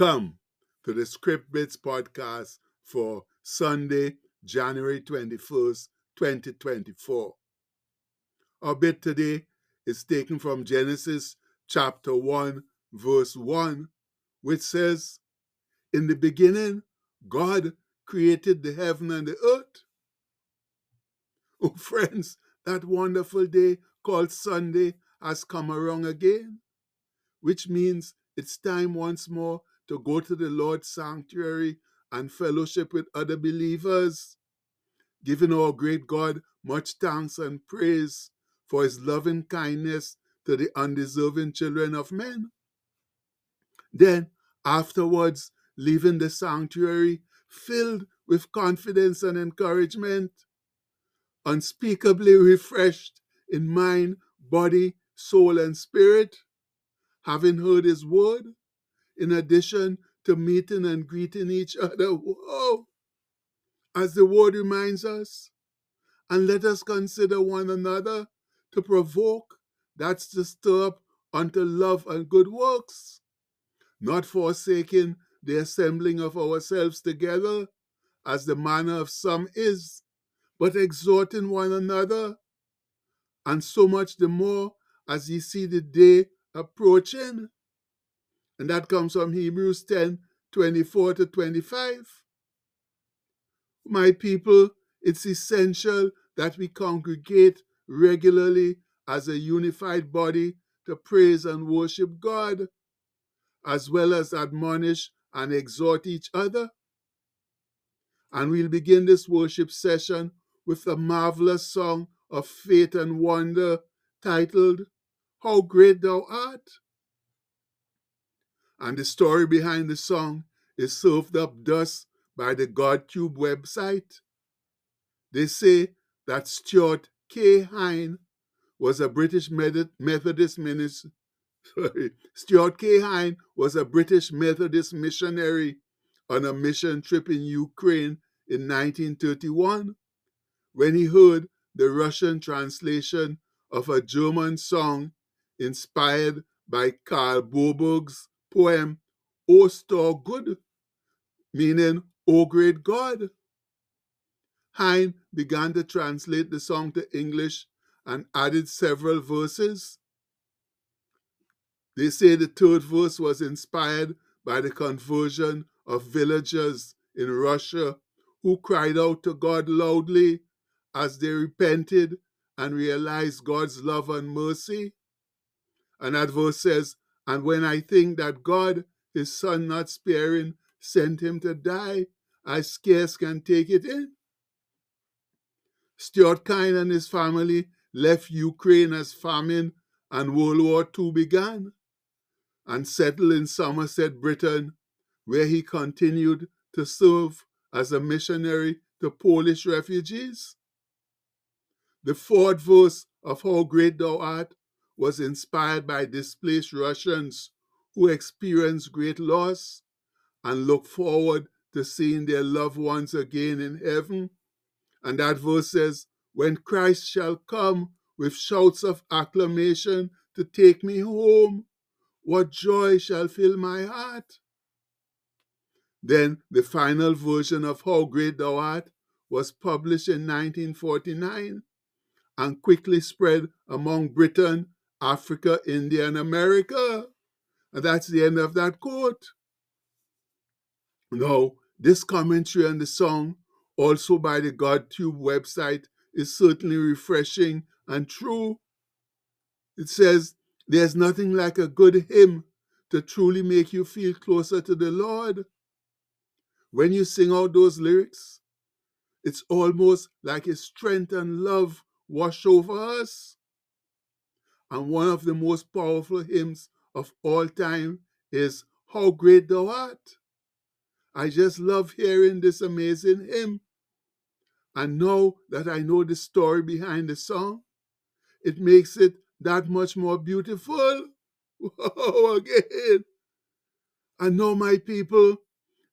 Welcome to the Script Bits podcast for Sunday, January 21st, 2024. Our bit today is taken from Genesis chapter 1, verse 1, which says, In the beginning, God created the heaven and the earth. Oh, friends, that wonderful day called Sunday has come around again, which means it's time once more to go to the Lord's sanctuary and fellowship with other believers, giving our great God much thanks and praise for his loving kindness to the undeserving children of men. Then, afterwards, leaving the sanctuary filled with confidence and encouragement, unspeakably refreshed in mind, body, soul, and spirit, having heard his word, in addition to meeting and greeting each other. Whoa! As the word reminds us, and let us consider one another to provoke, that's to stir up unto love and good works, not forsaking the assembling of ourselves together, as the manner of some is, but exhorting one another, and so much the more as ye see the day approaching. And that comes from Hebrews 10 24 to 25. My people, it's essential that we congregate regularly as a unified body to praise and worship God, as well as admonish and exhort each other. And we'll begin this worship session with a marvelous song of faith and wonder titled, How Great Thou Art. And the story behind the song is served up thus by the GodTube website. They say that Stuart K. Hine was a British Methodist minister. Sorry, Stuart K. Hine was a British Methodist missionary on a mission trip in Ukraine in 1931 when he heard the Russian translation of a German song inspired by Karl Boberg's poem, O Store Gud, meaning, O Great God. Hine began to translate the song to English and added several verses. They say the third verse was inspired by the conversion of villagers in Russia who cried out to God loudly as they repented and realized God's love and mercy. And that verse says, and when I think that God, his son not sparing, sent him to die, I scarce can take it in. Stuart Kine and his family left Ukraine as famine and World War II began and settled in Somerset, Britain, where he continued to serve as a missionary to Polish refugees. The fourth verse of How Great Thou Art was inspired by displaced Russians who experienced great loss and look forward to seeing their loved ones again in heaven. And that verse says, When Christ shall come with shouts of acclamation to take me home, what joy shall fill my heart? Then the final version of How Great Thou Art was published in 1949 and quickly spread among Britain Africa, India, and America. And that's the end of that quote. Now, this commentary on the song, also by the GodTube website, is certainly refreshing and true. It says, There's nothing like a good hymn to truly make you feel closer to the Lord. When you sing out those lyrics, it's almost like His strength and love wash over us and one of the most powerful hymns of all time is How Great Thou Art. I just love hearing this amazing hymn. And now that I know the story behind the song, it makes it that much more beautiful. Whoa, again. And now, my people,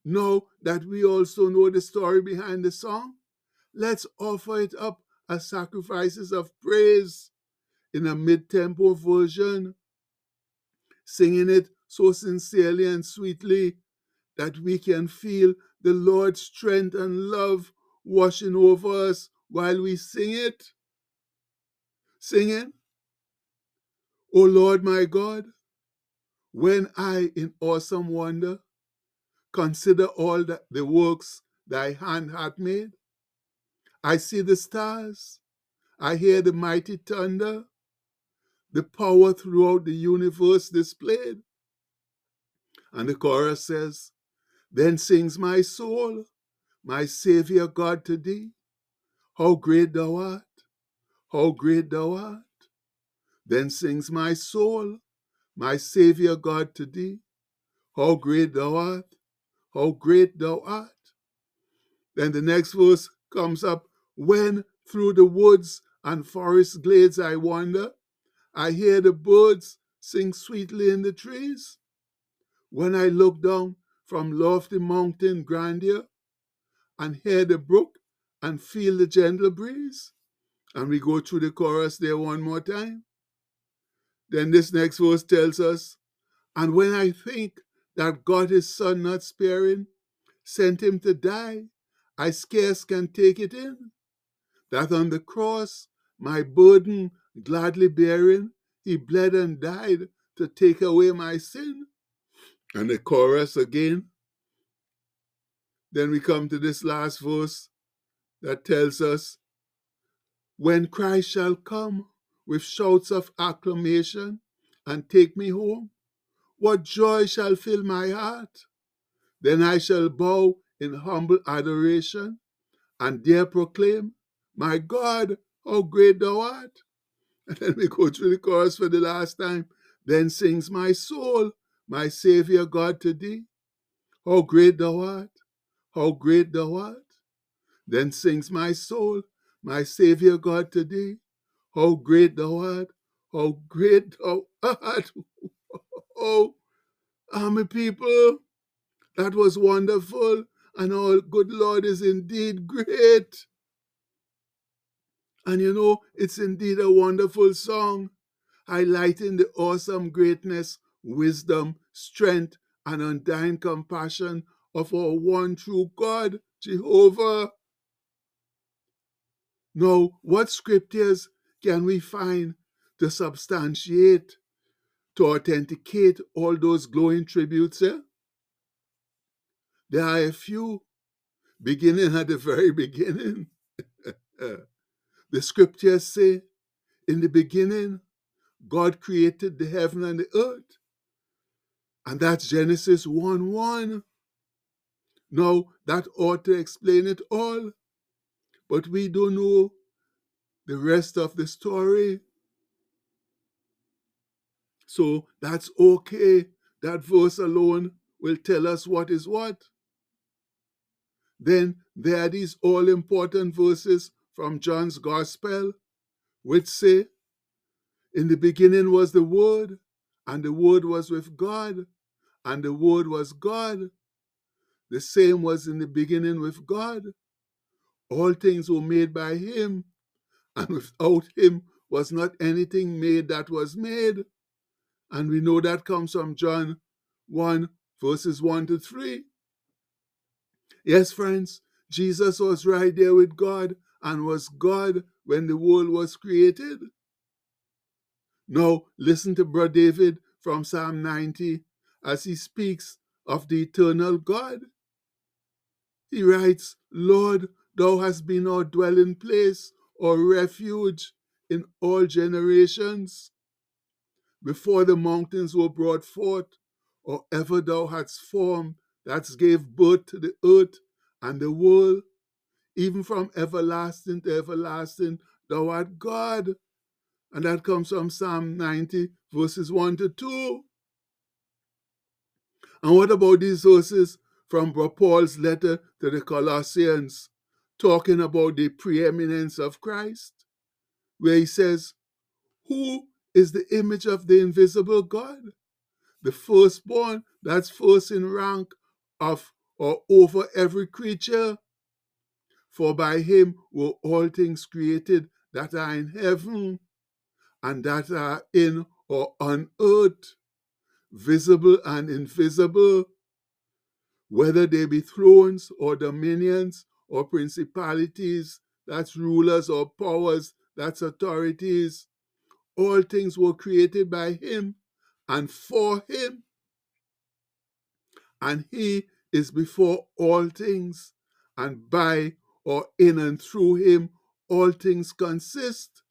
now that we also know the story behind the song, let's offer it up as sacrifices of praise in a mid tempo version, singing it so sincerely and sweetly that we can feel the Lord's strength and love washing over us while we sing it? Singing, O Lord my God, when I in awesome wonder consider all the, the works thy hand hath made, I see the stars, I hear the mighty thunder, the power throughout the universe displayed. And the chorus says, Then sings my soul, my Savior God to thee, how great thou art, how great thou art. Then sings my soul, my Savior God to thee, how great thou art, how great thou art. Then the next verse comes up, when through the woods and forest glades I wander, I hear the birds sing sweetly in the trees. When I look down from lofty mountain grandeur and hear the brook and feel the gentle breeze. And we go through the chorus there one more time. Then this next verse tells us, And when I think that God his son not sparing, sent him to die, I scarce can take it in. That on the cross, my burden gladly bearing, he bled and died to take away my sin. And the chorus again. Then we come to this last verse that tells us, When Christ shall come with shouts of acclamation and take me home, what joy shall fill my heart? Then I shall bow in humble adoration and dare proclaim, My God, how great thou art. And then we go through the chorus for the last time. Then sings my soul, my Savior God to thee. How great thou art, how great thou art. Then sings my soul, my Savior God to thee. How great thou art, how great thou art. oh, ah, army people, that was wonderful. And our good Lord is indeed great. And you know, it's indeed a wonderful song, highlighting the awesome greatness, wisdom, strength, and undying compassion of our one true God, Jehovah. Now, what scriptures can we find to substantiate, to authenticate all those glowing tributes? Eh? There are a few, beginning at the very beginning. The scriptures say, in the beginning, God created the heaven and the earth. And that's Genesis 1 1. Now, that ought to explain it all. But we don't know the rest of the story. So that's okay. That verse alone will tell us what is what. Then there are these all important verses from John's Gospel, which say, In the beginning was the Word, and the Word was with God, and the Word was God. The same was in the beginning with God. All things were made by Him, and without Him was not anything made that was made. And we know that comes from John 1, verses 1 to 3. Yes, friends, Jesus was right there with God and was God when the world was created? Now, listen to Brother David from Psalm 90 as he speaks of the eternal God. He writes, Lord, thou hast been our dwelling place, our refuge in all generations. Before the mountains were brought forth, or ever thou hadst formed, that gave birth to the earth and the world, even from everlasting to everlasting, thou art God. And that comes from Psalm 90, verses 1 to 2. And what about these verses from Paul's letter to the Colossians, talking about the preeminence of Christ, where he says, Who is the image of the invisible God? The firstborn, that's first in rank of or over every creature. For by him were all things created that are in heaven and that are in or on earth, visible and invisible, whether they be thrones or dominions or principalities, that's rulers or powers, that's authorities. All things were created by him and for him. And he is before all things, and by or in and through him all things consist.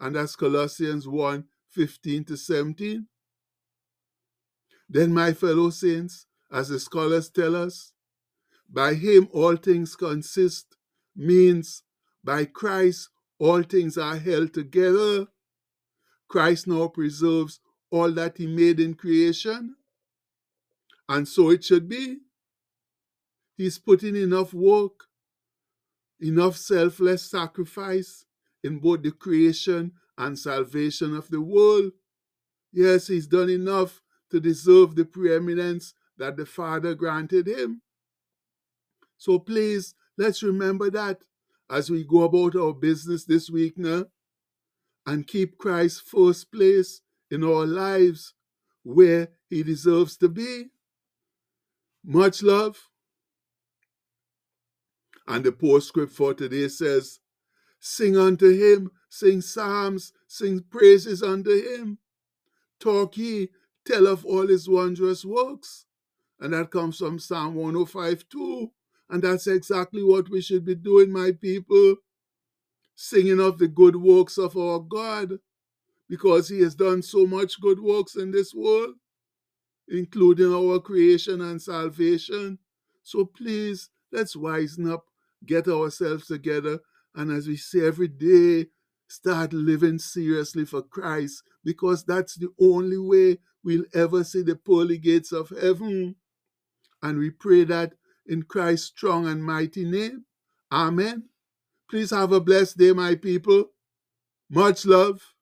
And that's Colossians 1 15 to 17. Then, my fellow saints, as the scholars tell us, by him all things consist means by Christ all things are held together. Christ now preserves all that he made in creation. And so it should be. He's putting enough work, enough selfless sacrifice in both the creation and salvation of the world. Yes, he's done enough to deserve the preeminence that the Father granted him. So please, let's remember that as we go about our business this week now and keep Christ first place in our lives where he deserves to be. Much love. And the postscript for today says, Sing unto him, sing psalms, sing praises unto him. Talk ye, tell of all his wondrous works. And that comes from Psalm 105 2. And that's exactly what we should be doing, my people. Singing of the good works of our God, because He has done so much good works in this world, including our creation and salvation. So please, let's wisen up, get ourselves together, and as we say every day, start living seriously for Christ, because that's the only way we'll ever see the pearly gates of heaven. And we pray that in Christ's strong and mighty name. Amen. Please have a blessed day, my people. Much love.